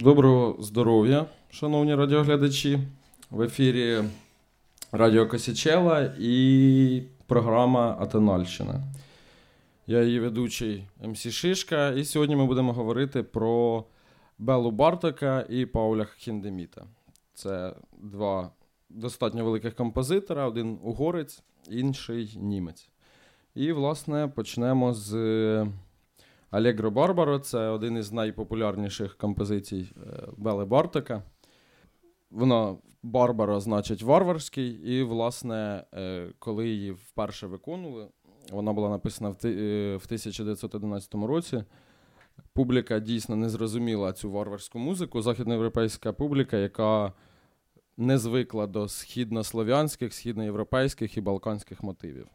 Доброго здоров'я, шановні радіоглядачі. В ефірі Радіо Косічела і програма Атенальщина. Я її ведучий МС Шишка, і сьогодні ми будемо говорити про Белу Бартока і Пауля Хіндеміта. Це два достатньо великих композитора: один угорець, інший німець. І, власне, почнемо з Алегро Барбаро це один із найпопулярніших композицій е, Бели Бартока. Вона Барбаро значить варварський, і, власне, е, коли її вперше виконували, вона була написана в 1911 е, році. Публіка дійсно не зрозуміла цю варварську музику. Західноєвропейська публіка, яка не звикла до східнослов'янських, східноєвропейських і балканських мотивів.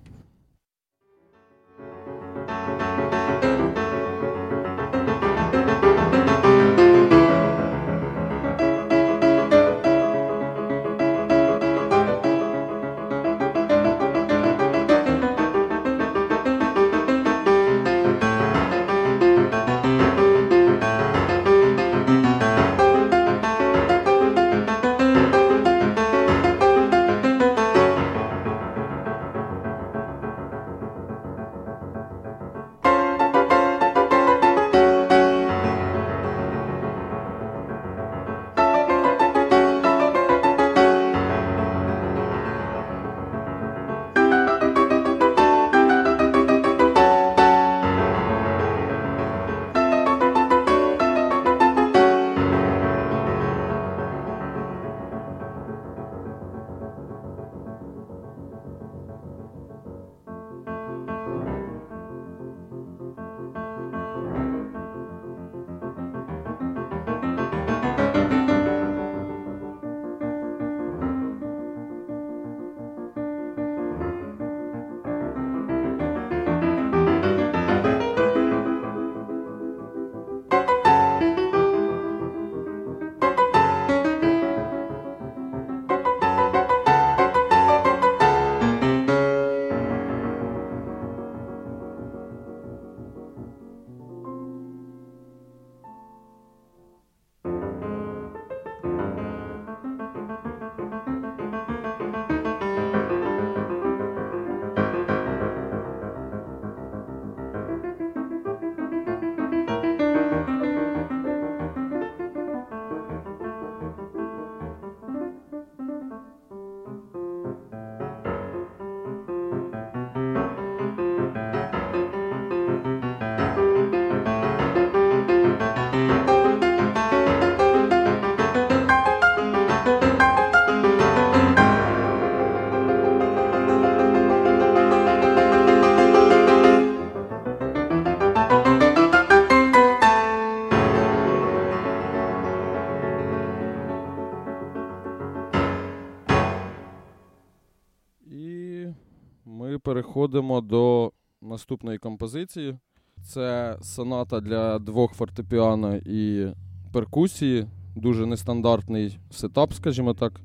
Переходимо до наступної композиції. Це соната для двох фортепіано і перкусії. Дуже нестандартний сетап, скажімо так.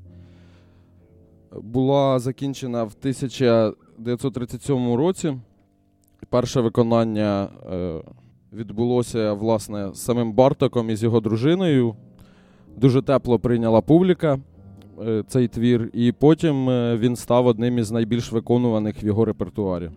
Була закінчена в 1937 році. Перше виконання е, відбулося власне самим Бартоком і з його дружиною. Дуже тепло прийняла публіка. Е, цей твір, і потім е, він став одним із найбільш виконуваних в його репертуарі.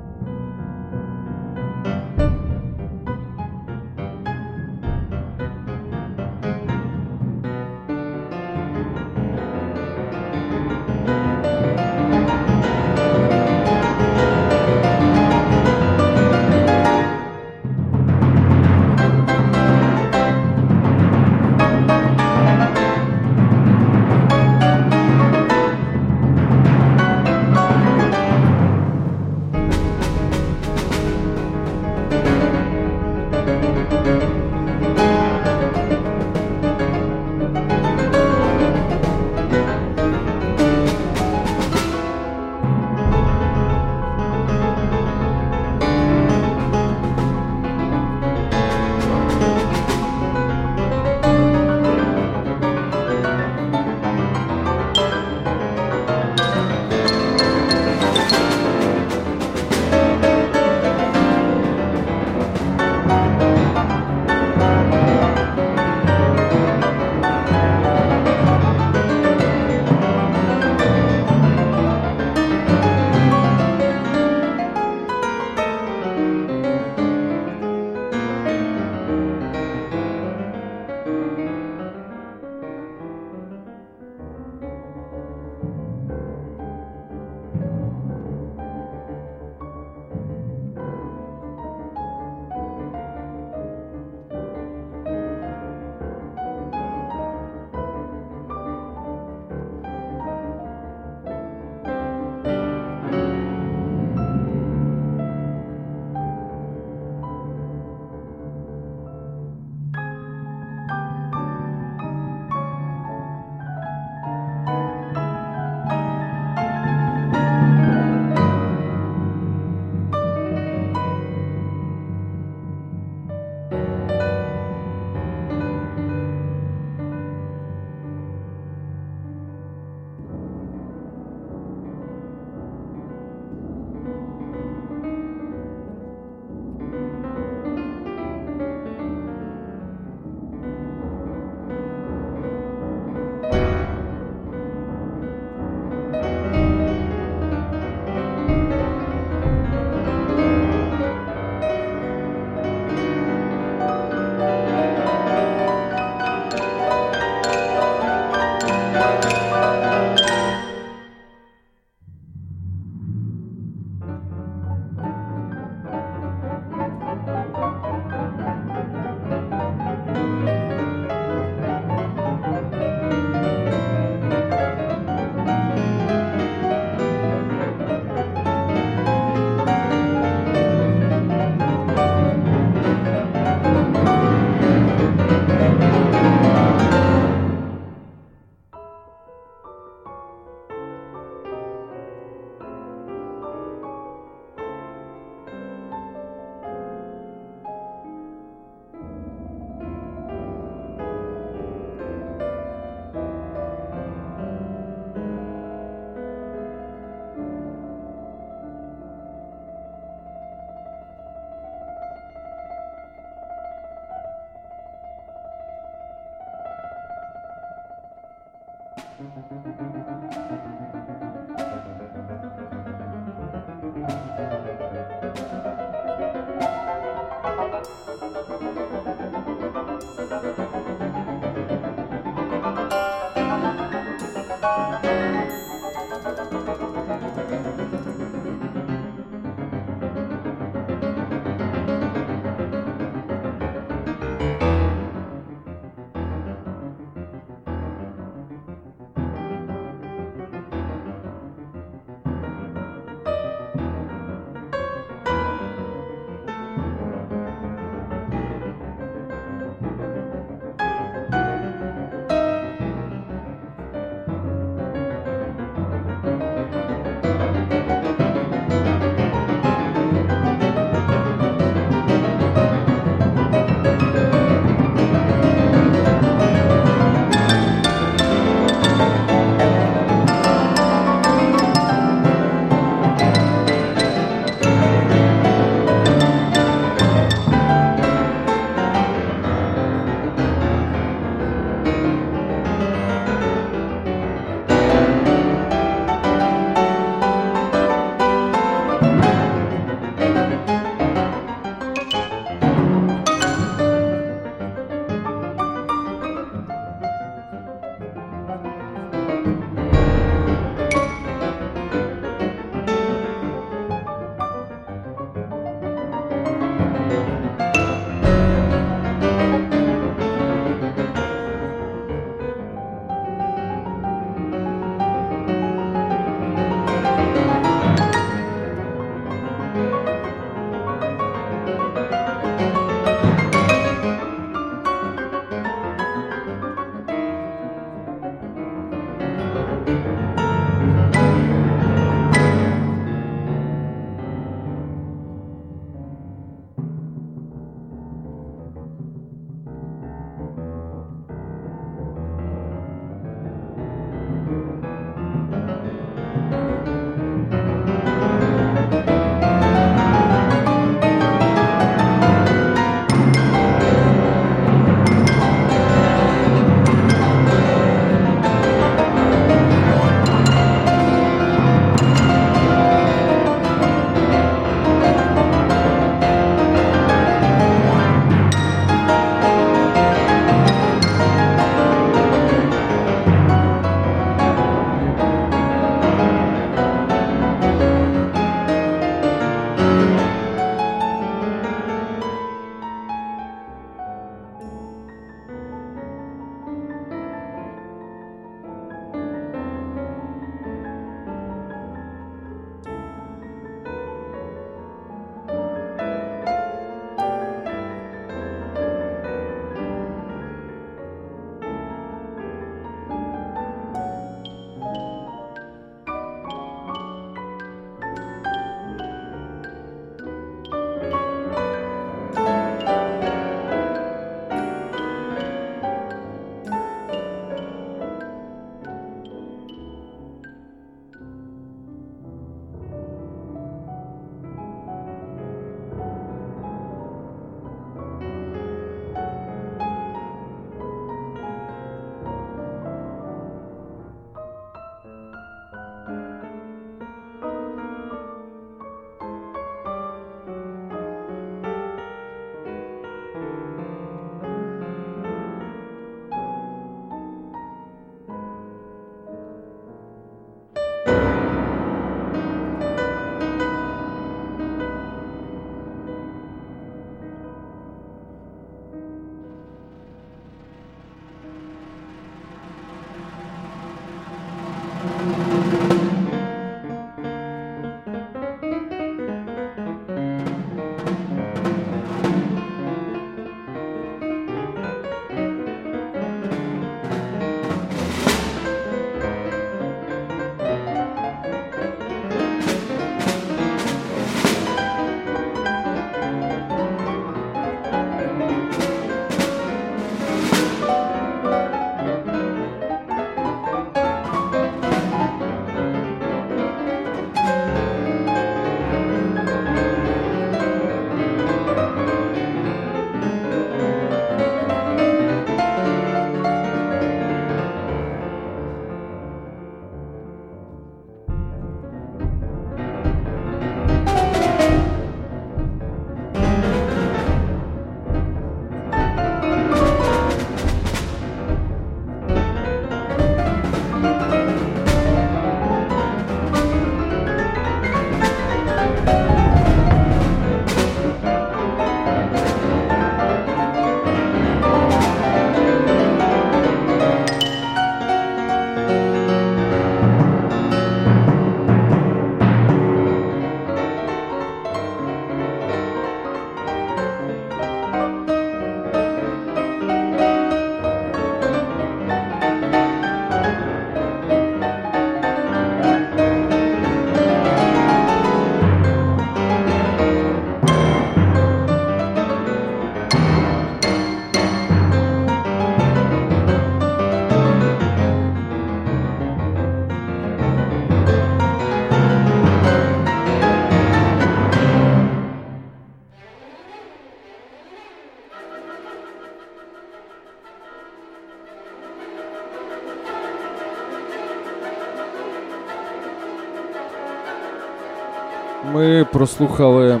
Прослухали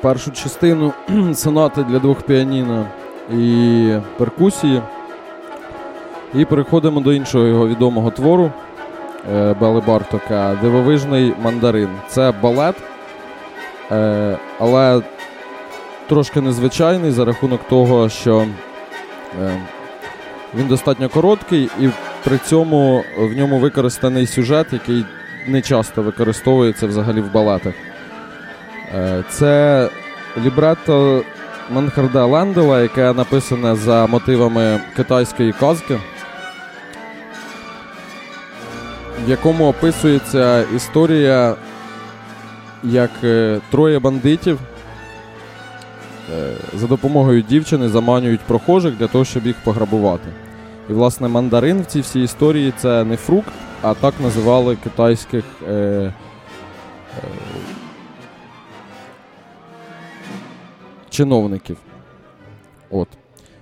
першу частину сонати для двох піаніно і перкусії. І переходимо до іншого його відомого твору е, Бели Бартока Дивовижний мандарин. Це балет, е, але трошки незвичайний за рахунок того, що е, він достатньо короткий, і при цьому в ньому використаний сюжет, який не часто використовується взагалі в балетах. Е, це лібретто Манхарда Лендела, яке написане за мотивами китайської казки, в якому описується історія, як е, троє бандитів е, за допомогою дівчини заманюють прохожих для того, щоб їх пограбувати. І, власне, мандарин в цій всій історії це не фрукт, а так називали китайських. Чиновників. От.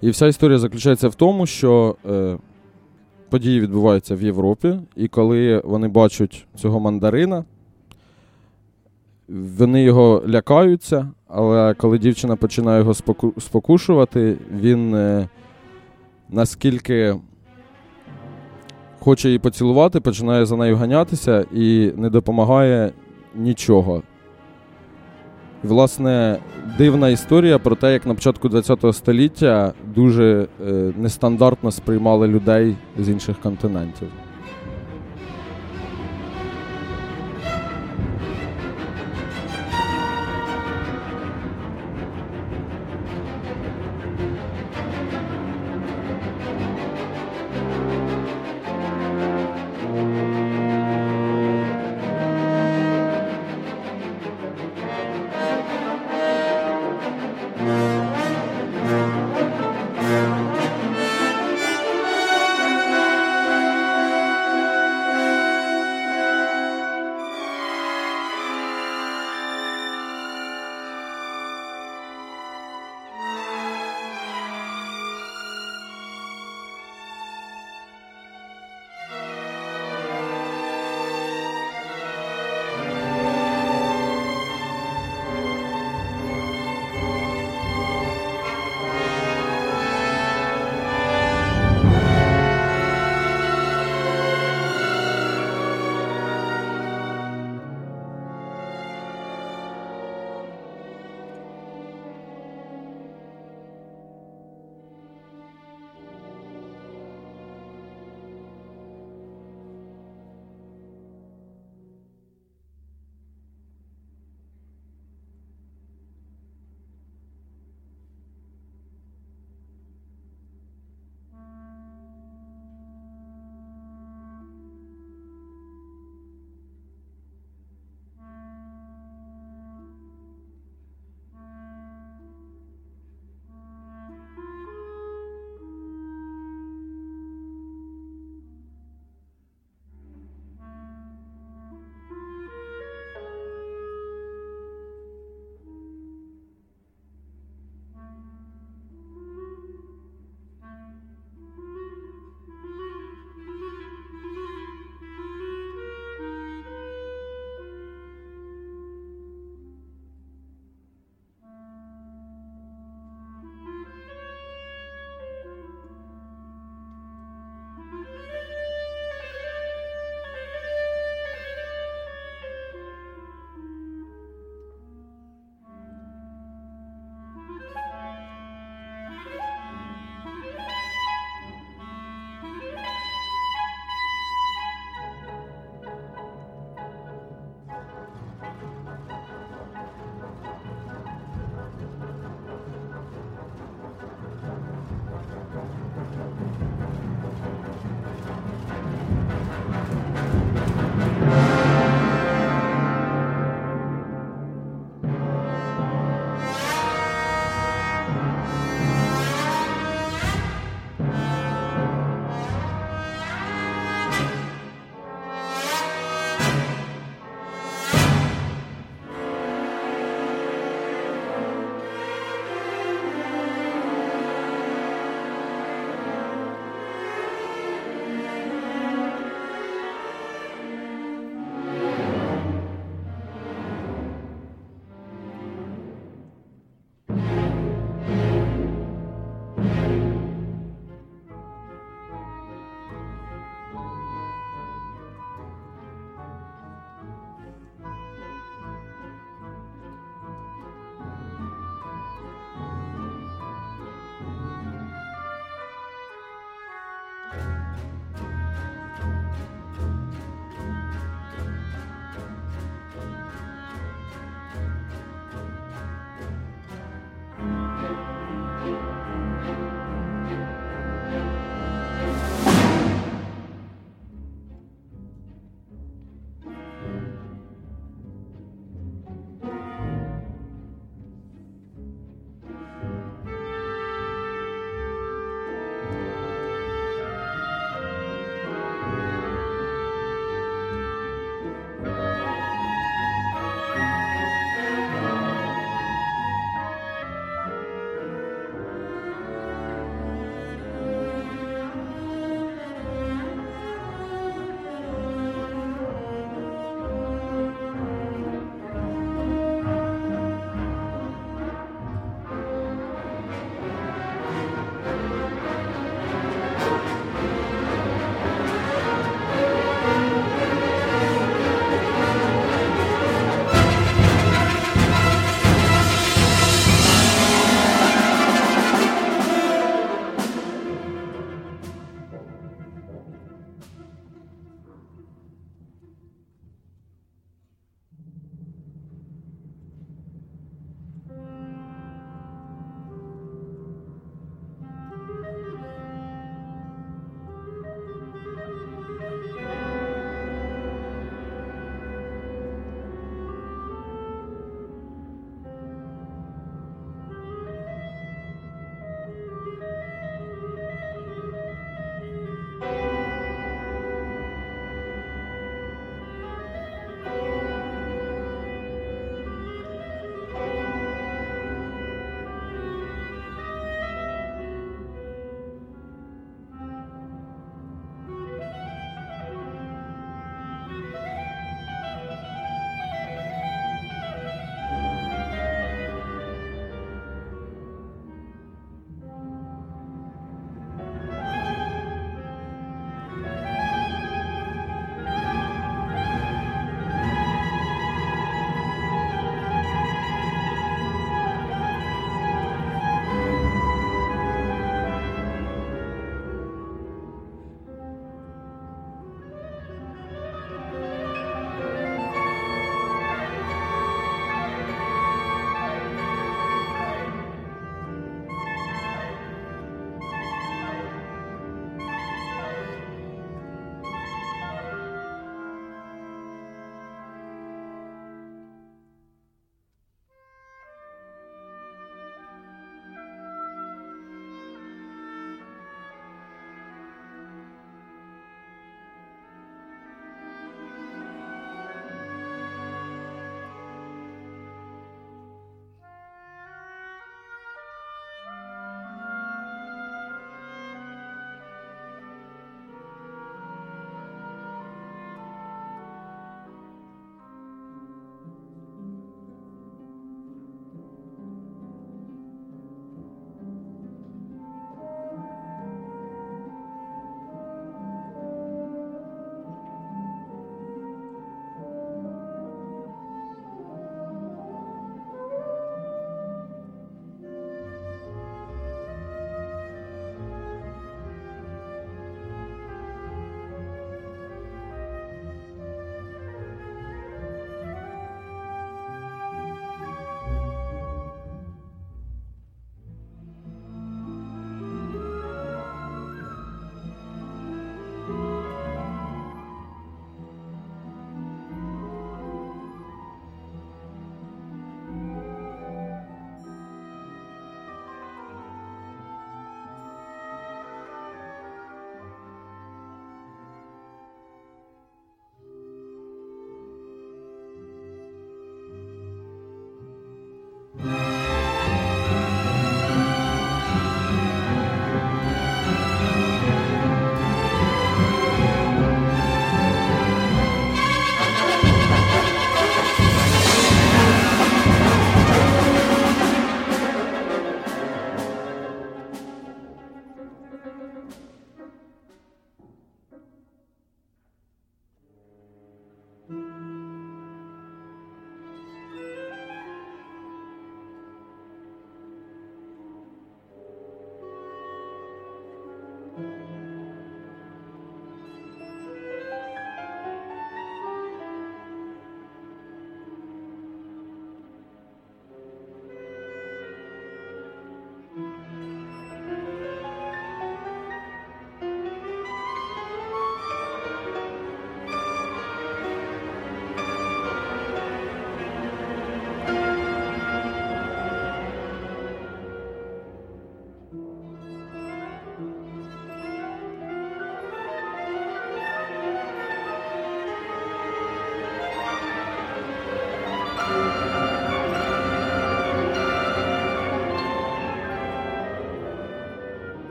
І вся історія заключається в тому, що е, події відбуваються в Європі, і коли вони бачать цього мандарина, вони його лякаються, але коли дівчина починає його споку спокушувати, він е, наскільки хоче її поцілувати, починає за нею ганятися і не допомагає нічого. Власне, дивна історія про те, як на початку ХХ століття дуже е, нестандартно сприймали людей з інших континентів.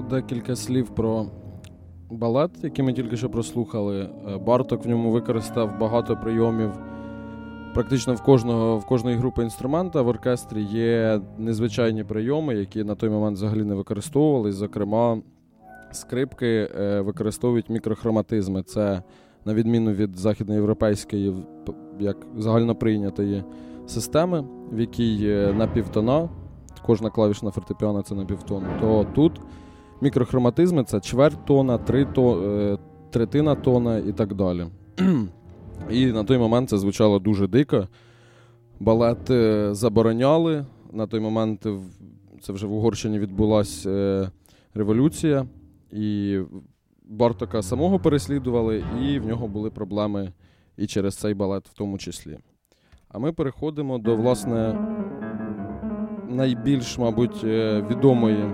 Декілька слів про балет, який ми тільки що прослухали. Е, Барток в ньому використав багато прийомів. Практично в кожного, в кожної групи інструмента в оркестрі є незвичайні прийоми, які на той момент взагалі не використовувались. Зокрема, скрипки е, використовують мікрохроматизми. Це на відміну від західноєвропейської, як загально прийнятої системи, в якій на півтона, кожна клавішна фортепіано це на півтона, то тут мікрохроматизми це чверть тона, три то, е, третина тона і так далі. І на той момент це звучало дуже дико. Балет е, забороняли. На той момент це вже в Угорщині відбулася е, революція, і Бартока самого переслідували, і в нього були проблеми і через цей балет в тому числі. А ми переходимо до, власне, найбільш, мабуть, відомої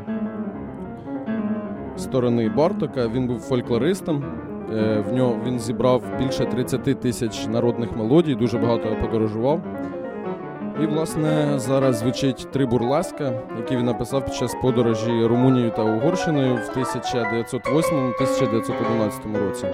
сторони Бартока. Він був фольклористом. Е, в нього він зібрав більше 30 тисяч народних мелодій, дуже багато подорожував. І, власне, зараз звучить три бурласка, які він написав під час подорожі Румунією та Угорщиною в 1908-1911 році.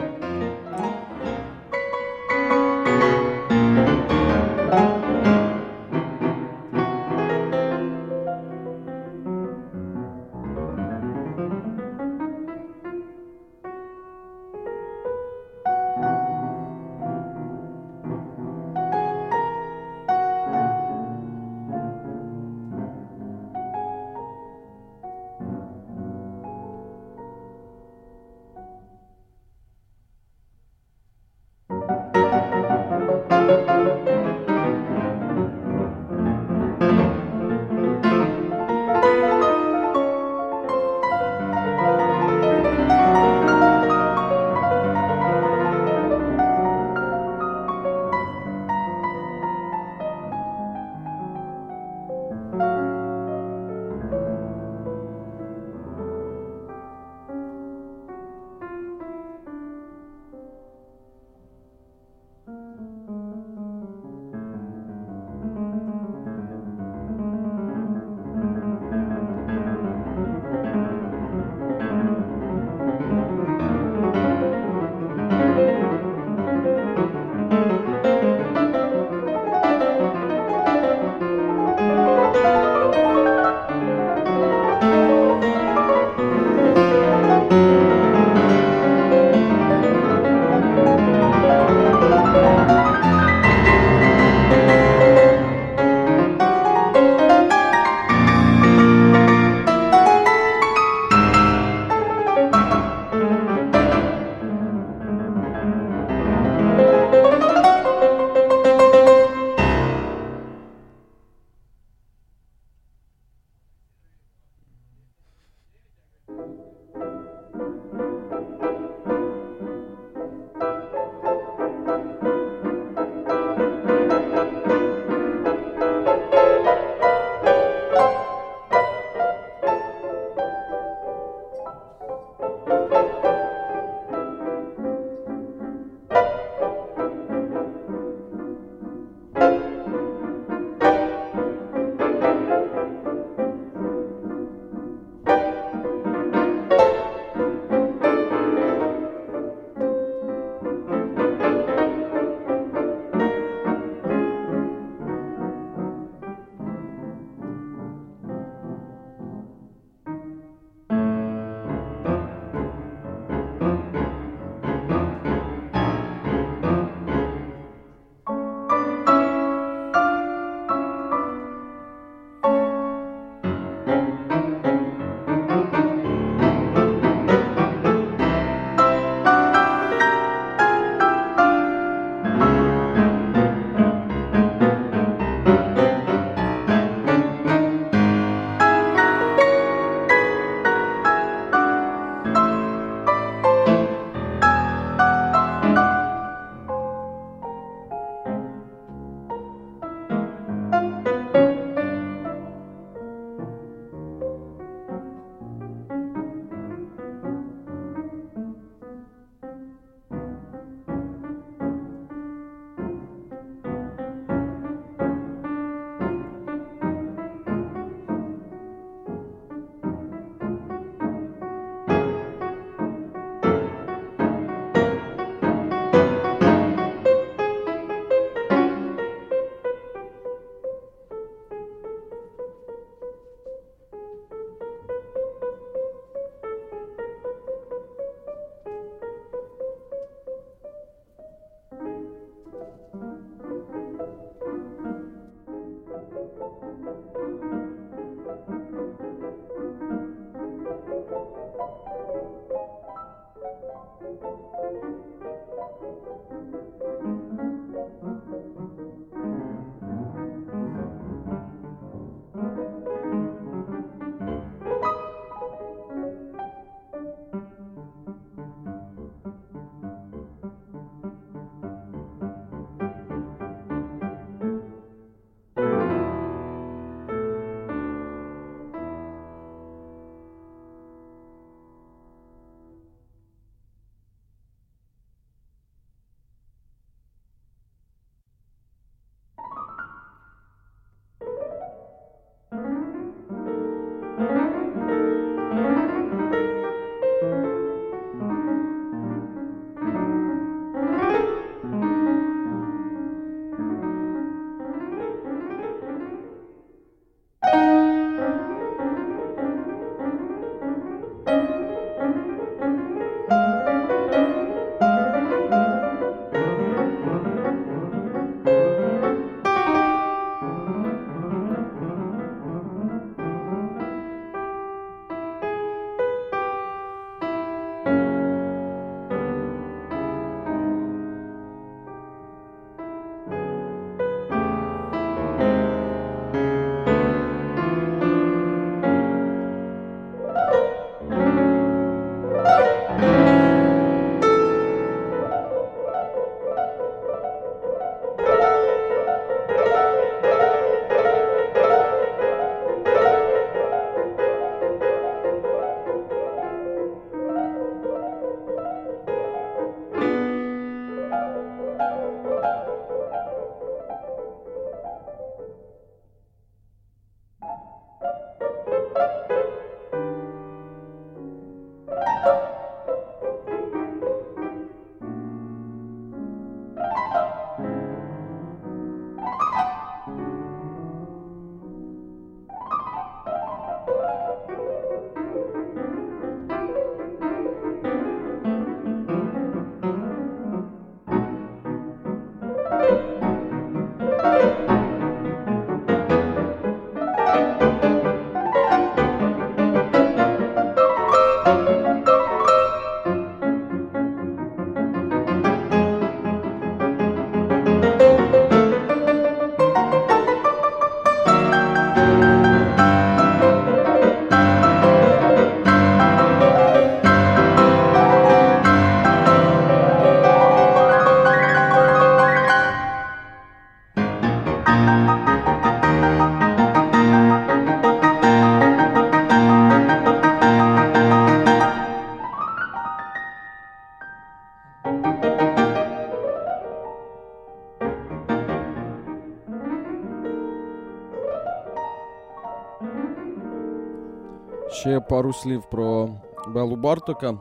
Пару слів про Белу Бартока.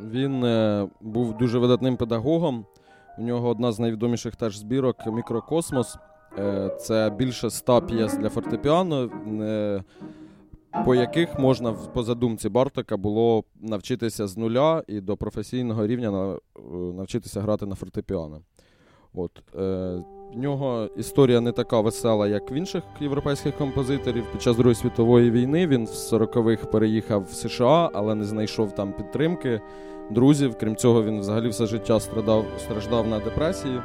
Він е, був дуже видатним педагогом. У нього одна з найвідоміших теж збірок Мікрокосмос. Е, це більше ста п'єс для фортепіано, е, по яких можна по задумці Бартока було навчитися з нуля і до професійного рівня навчитися грати на фортепіано. От, В нього історія не така весела, як в інших європейських композиторів. Під час Другої світової війни він в 40-х переїхав в США, але не знайшов там підтримки друзів. Крім цього, він взагалі все життя страждав, страждав на депресії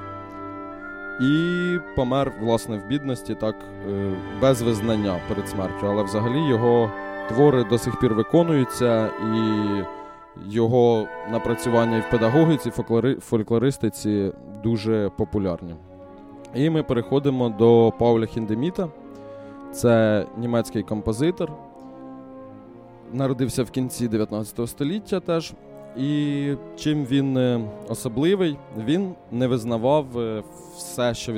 і помер, власне, в бідності, так, е, без визнання перед смертю. Але взагалі його твори до сих пір виконуються, і його напрацювання і в педагогіці, фольклори, фольклористиці дуже популярні. І ми переходимо до Пауля Хіндеміта. Це німецький композитор. Народився в кінці 19 століття теж. І чим він е, особливий, він не визнавав е, все, що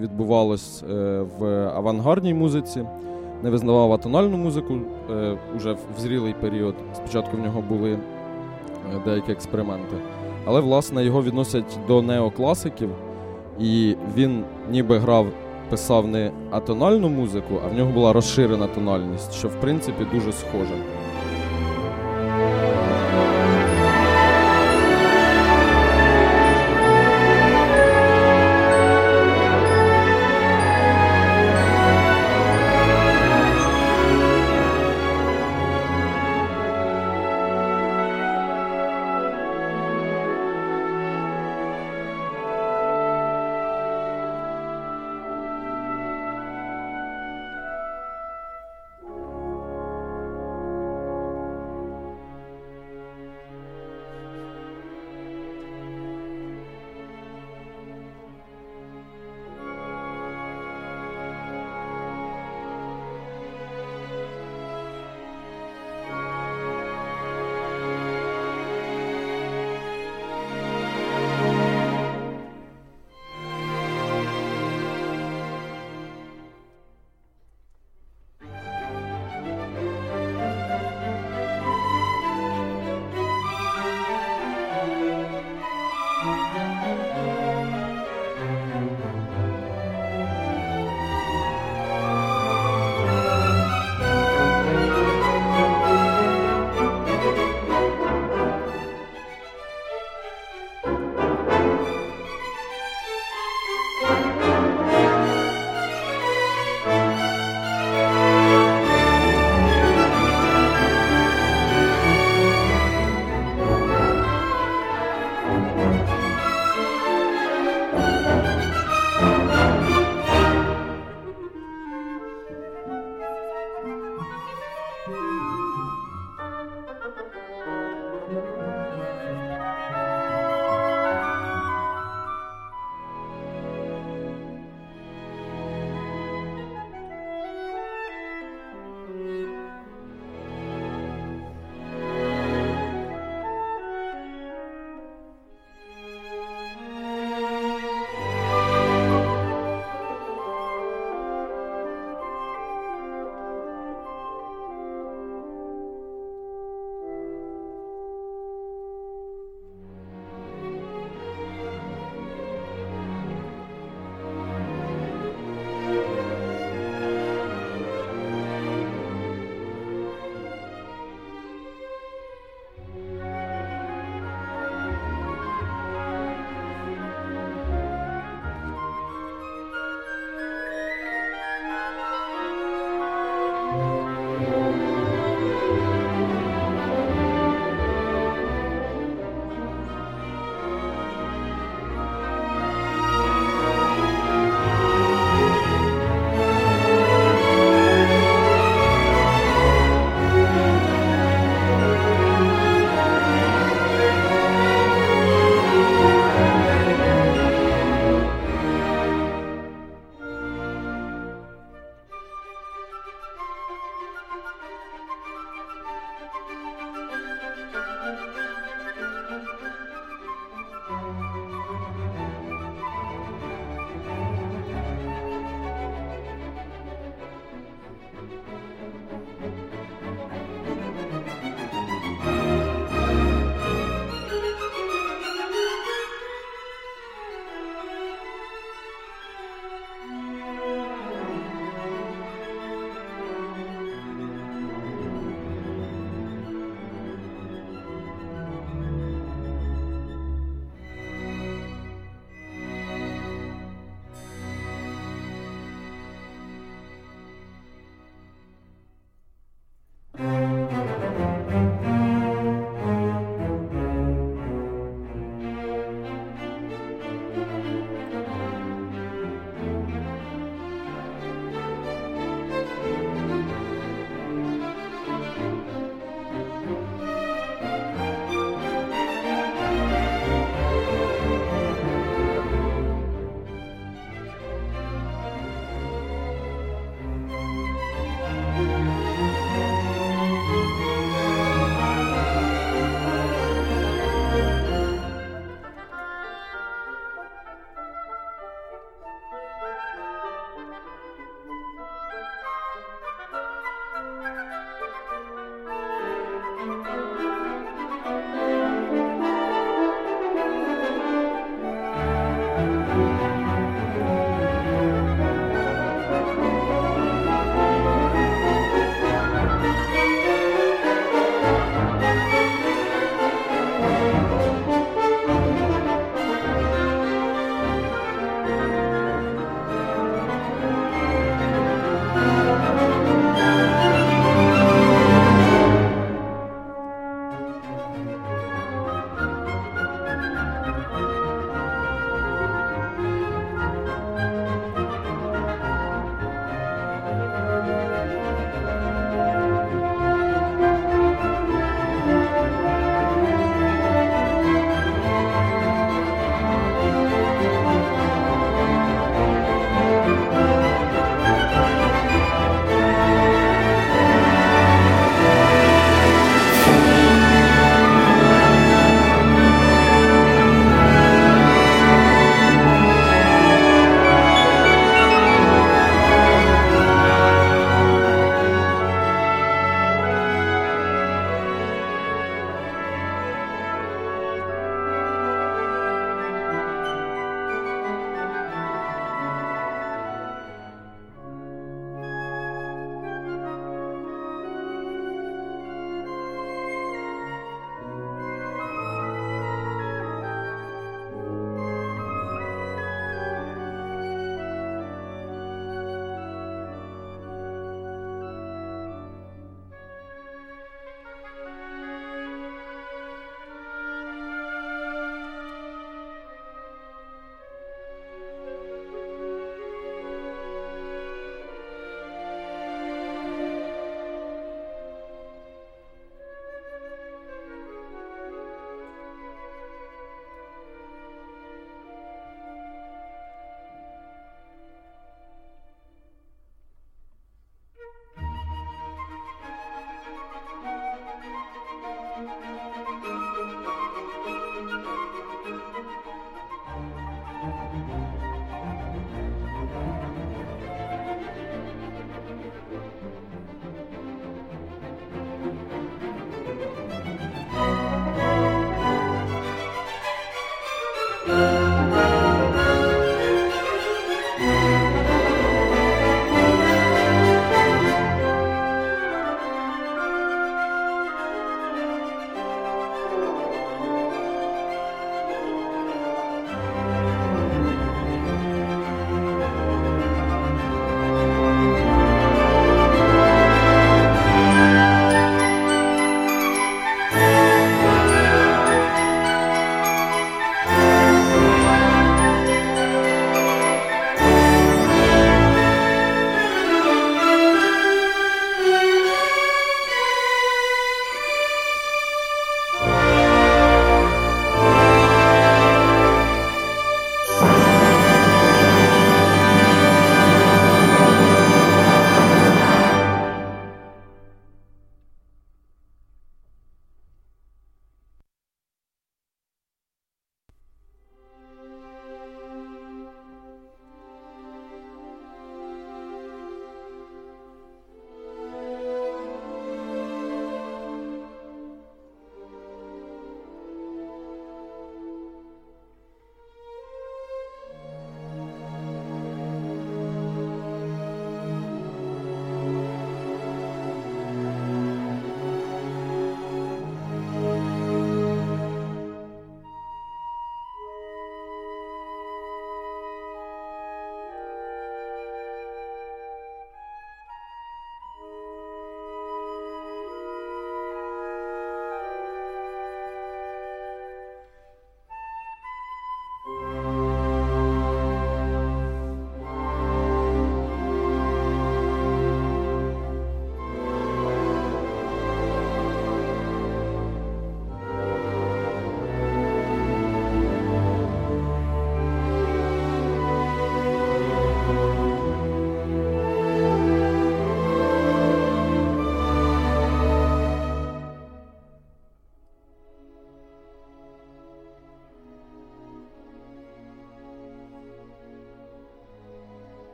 відбувалось е, в авангардній музиці, не визнавав атональну музику вже в зрілий період. Спочатку в нього були деякі експерименти. Але, власне, його відносять до неокласиків, і він ніби грав, писав не атональну музику, а в нього була розширена тональність, що в принципі дуже схоже.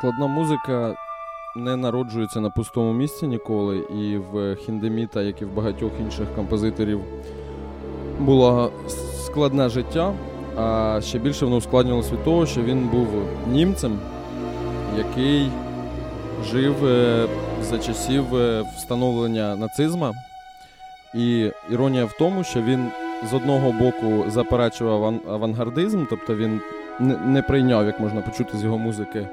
Складна музика не народжується на пустому місці ніколи, і в Хіндеміта, як і в багатьох інших композиторів, було складне життя, а ще більше воно ускладнювалося від того, що він був німцем, який жив е, за часів е, встановлення нацизма. І іронія в тому, що він з одного боку заперечував авангардизм, тобто він не прийняв, як можна почути з його музики.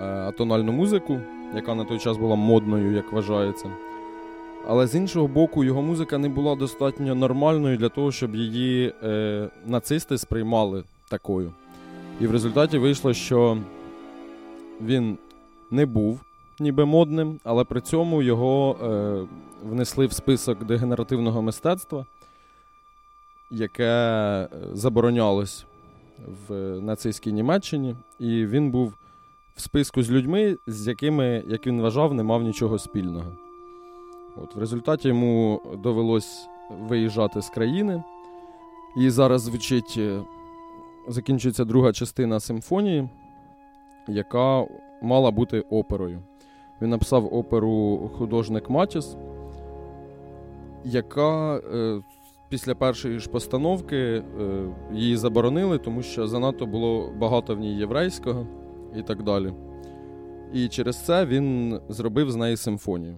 Е, атональну музику, яка на той час була модною, як вважається. Але з іншого боку, його музика не була достатньо нормальною для того, щоб її е, нацисти сприймали такою. І в результаті вийшло, що він не був ніби модним, але при цьому його е, внесли в список дегенеративного мистецтва, яке е, заборонялось в нацистській Німеччині, і він був в списку з людьми, з якими, як він вважав, не мав нічого спільного. От, В результаті йому довелось виїжджати з країни. І зараз звучить, е, закінчується друга частина симфонії, яка мала бути оперою. Він написав оперу художник Матіс, яка е, після першої ж постановки е, її заборонили, тому що занадто було багато в ній єврейського і так далі. І через це він зробив з неї симфонію.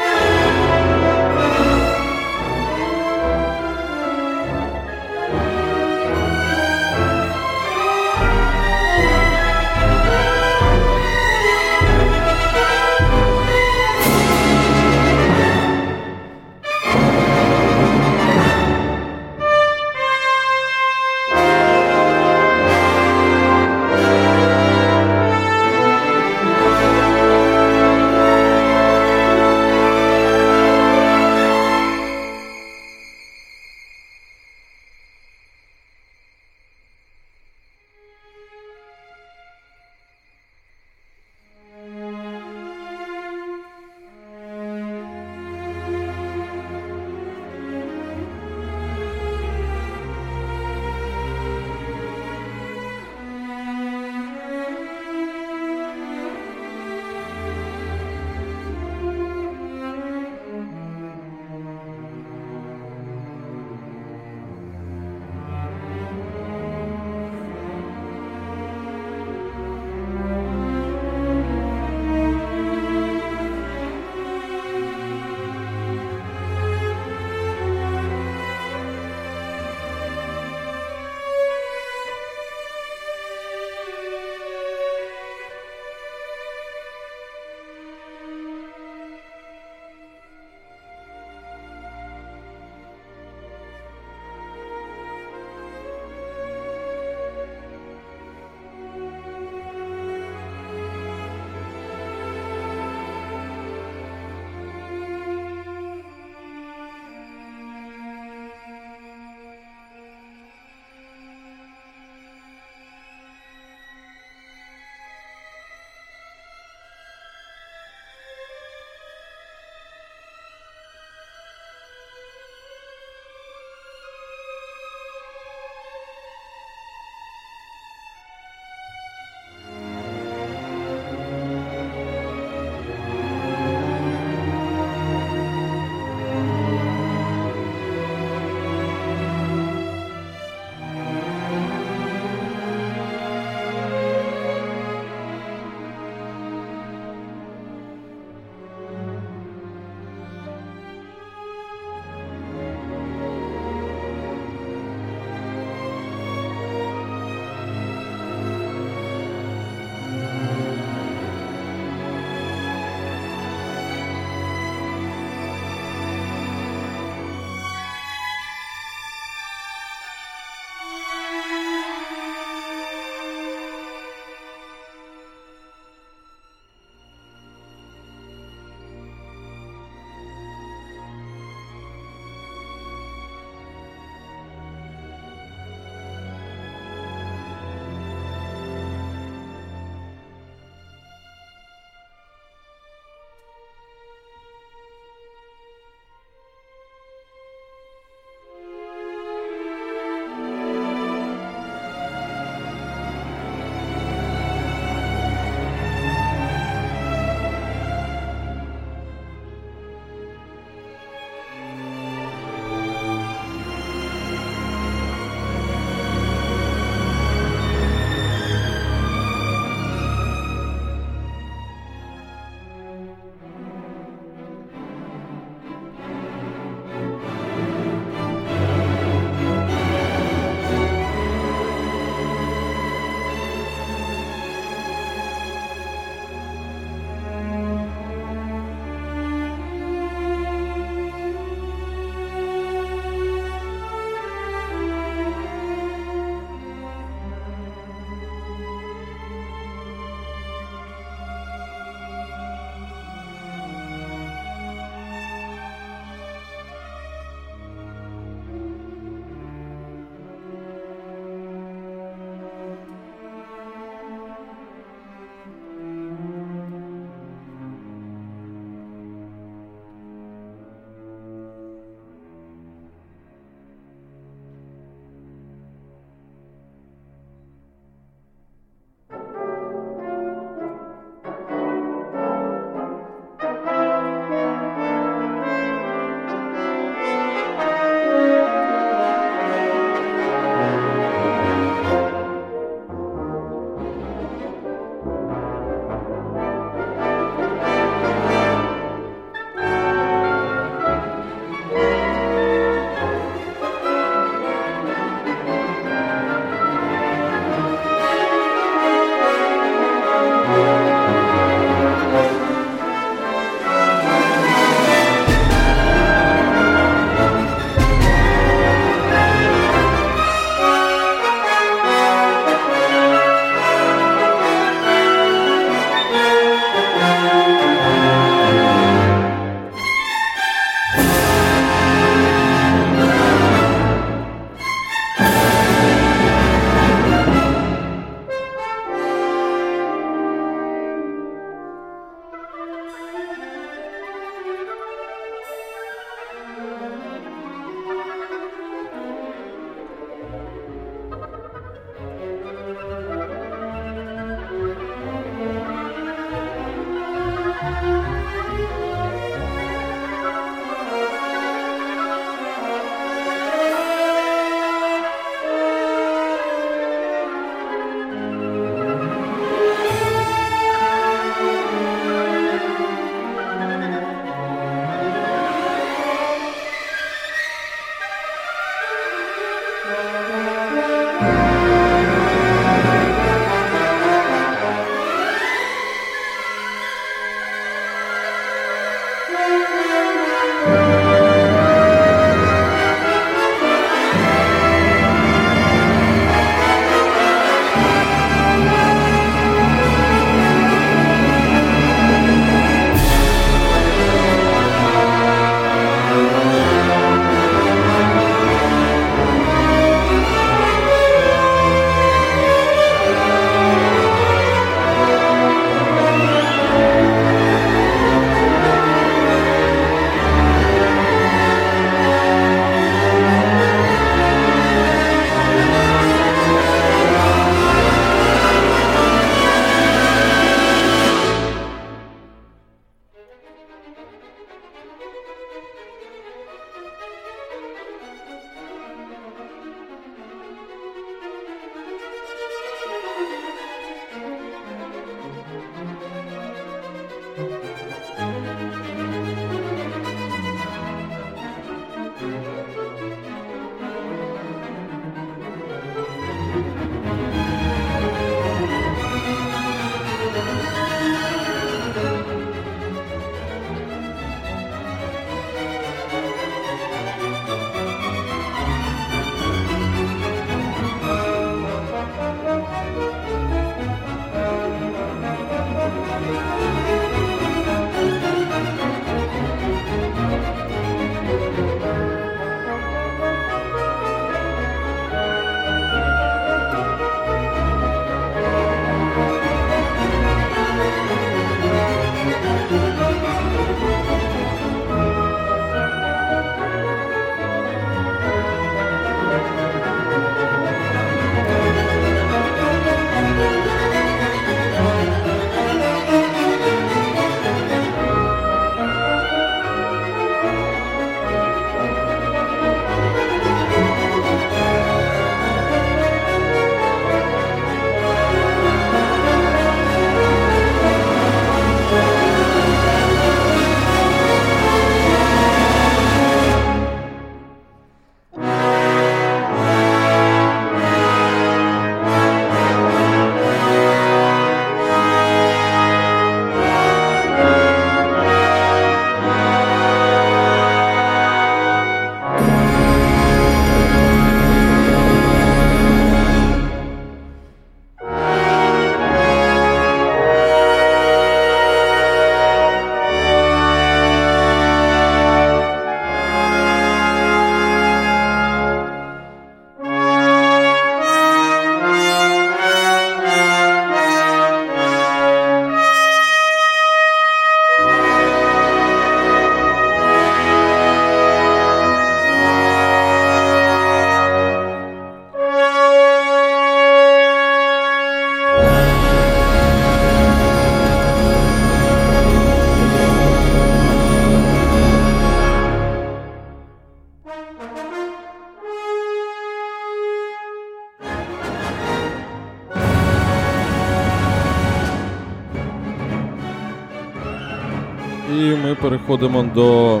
Переходимо до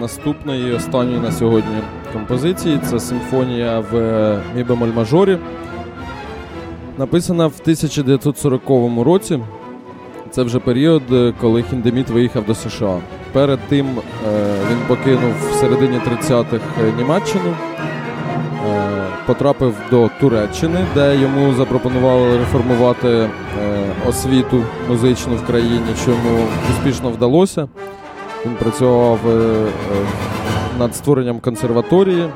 наступної, останньої на сьогодні композиції. Це симфонія в мі бемоль мажорі. Написана в 1940 році. Це вже період, коли Хіндеміт виїхав до США. Перед тим е, він покинув в середині 30-х Німеччину, е, потрапив до Туреччини, де йому запропонували реформувати е, освіту музичну в країні, що йому успішно вдалося. Він працював над створенням консерваторії,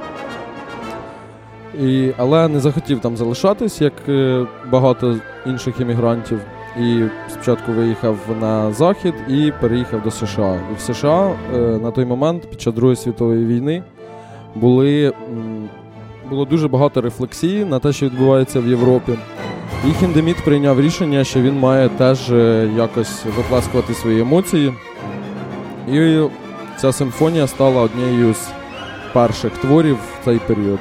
і, але не захотів там залишатись, як багато інших іммігрантів. І спочатку виїхав на захід і переїхав до США. І в США на той момент, під час Другої світової війни, були, було дуже багато рефлексії на те, що відбувається в Європі. І Хіндеміт прийняв рішення, що він має теж якось виплескувати свої емоції. І ця симфонія стала однією з перших творів в цей період.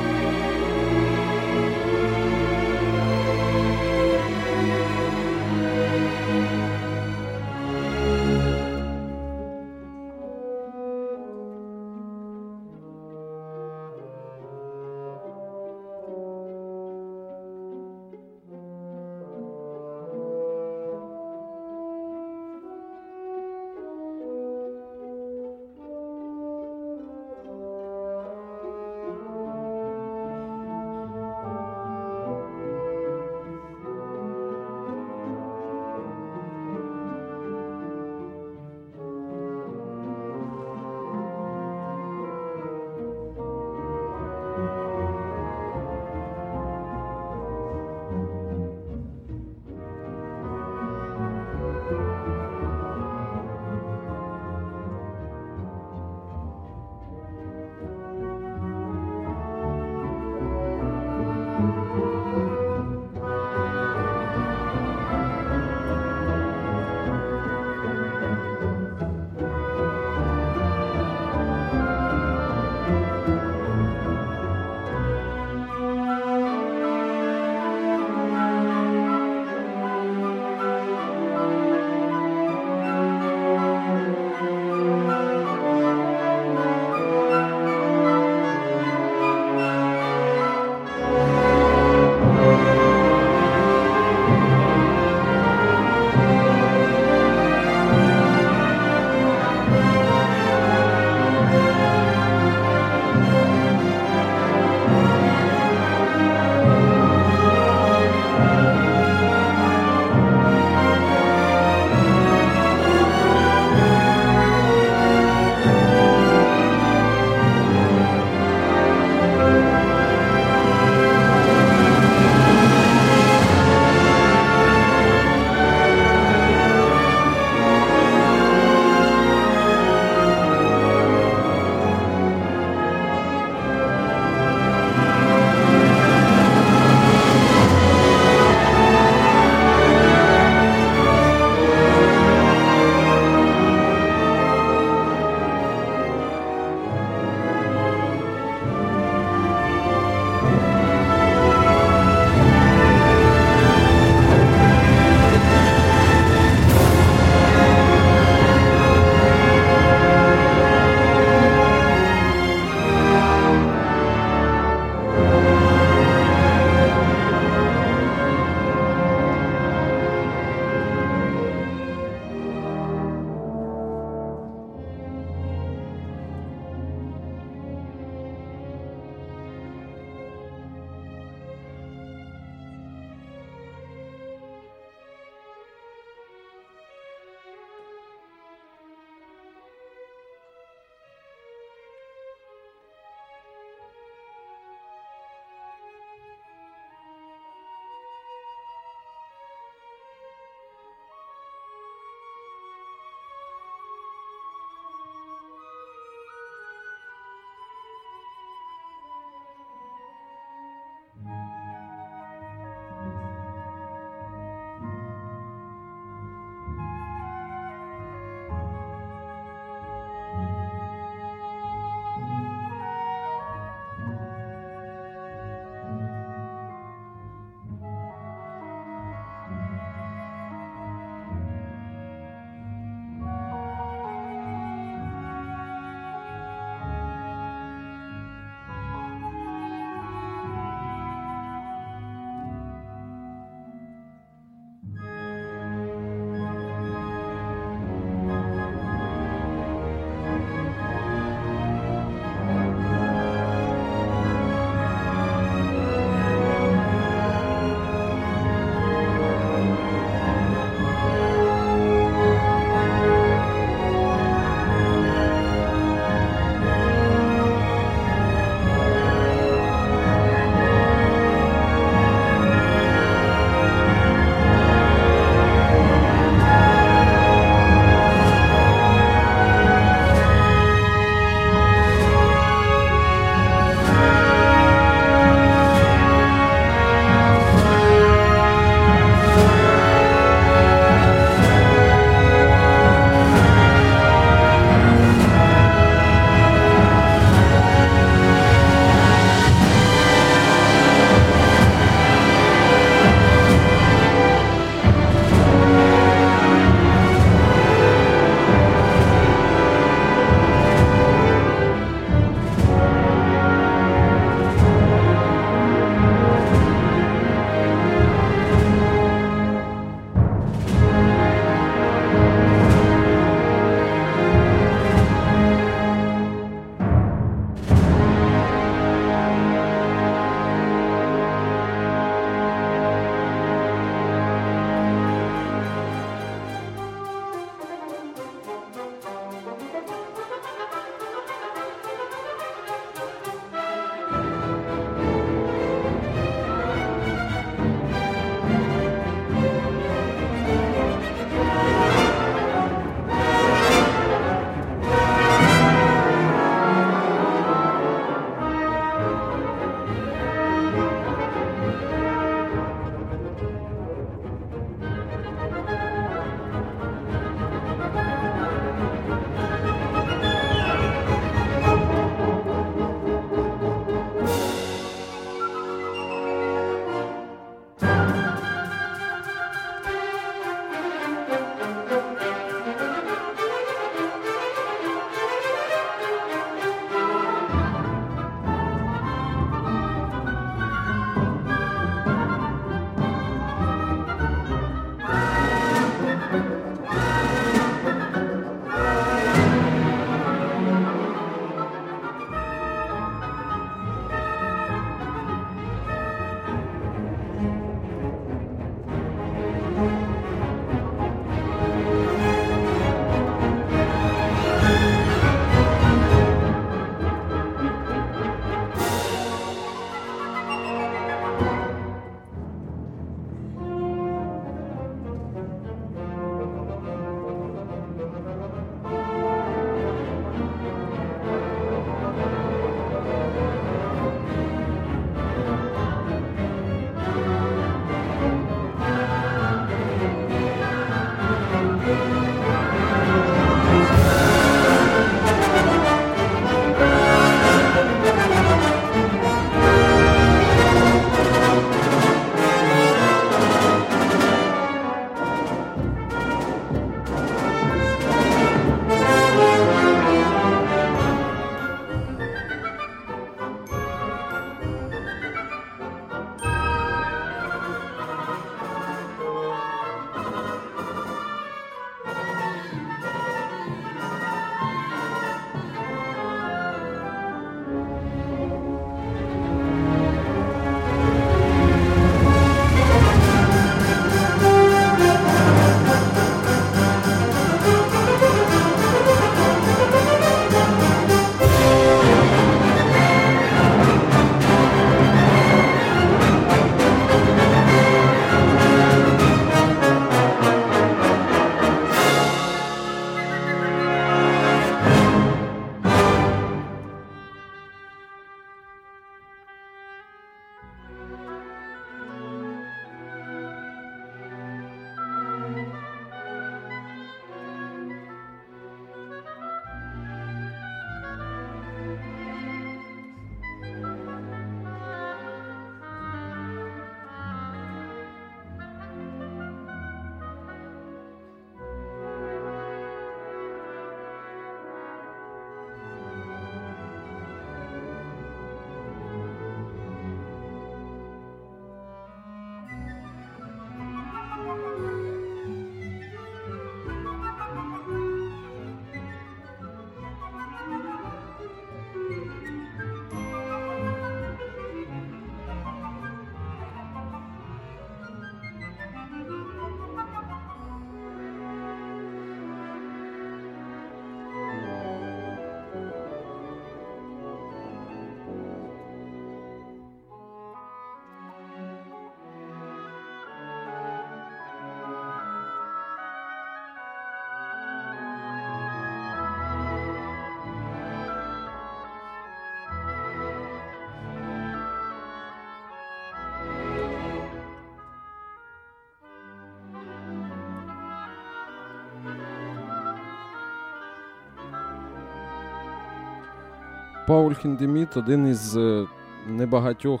Пауль Хіндеміт один із е, небагатьох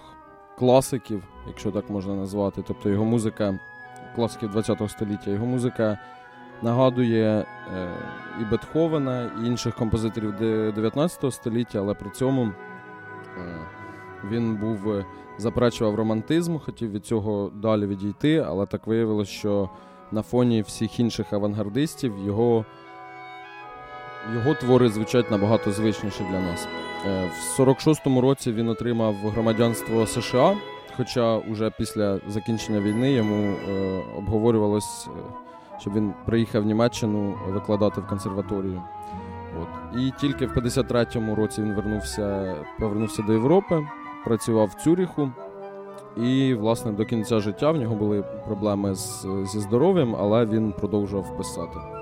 класиків, якщо так можна назвати. Тобто його музика класиків ХХ століття, його музика нагадує е, і Бетховена, і інших композиторів 19 століття, але при цьому е, він був заперечував романтизм, хотів від цього далі відійти, але так виявилося, що на фоні всіх інших авангардистів його його твори звучать набагато звичніше для нас. Е, в 46-му році він отримав громадянство США, хоча уже після закінчення війни йому е, обговорювалось, е, щоб він приїхав в Німеччину викладати в консерваторію. От. І тільки в 53-му році він вернувся, повернувся до Європи, працював в Цюріху. І, власне, до кінця життя в нього були проблеми з, зі здоров'ям, але він продовжував писати.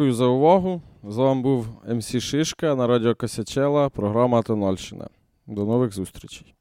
Дякую за увагу. З вами був МС Шишка на радіо Косячела, програма Тонольщина. До нових зустрічей.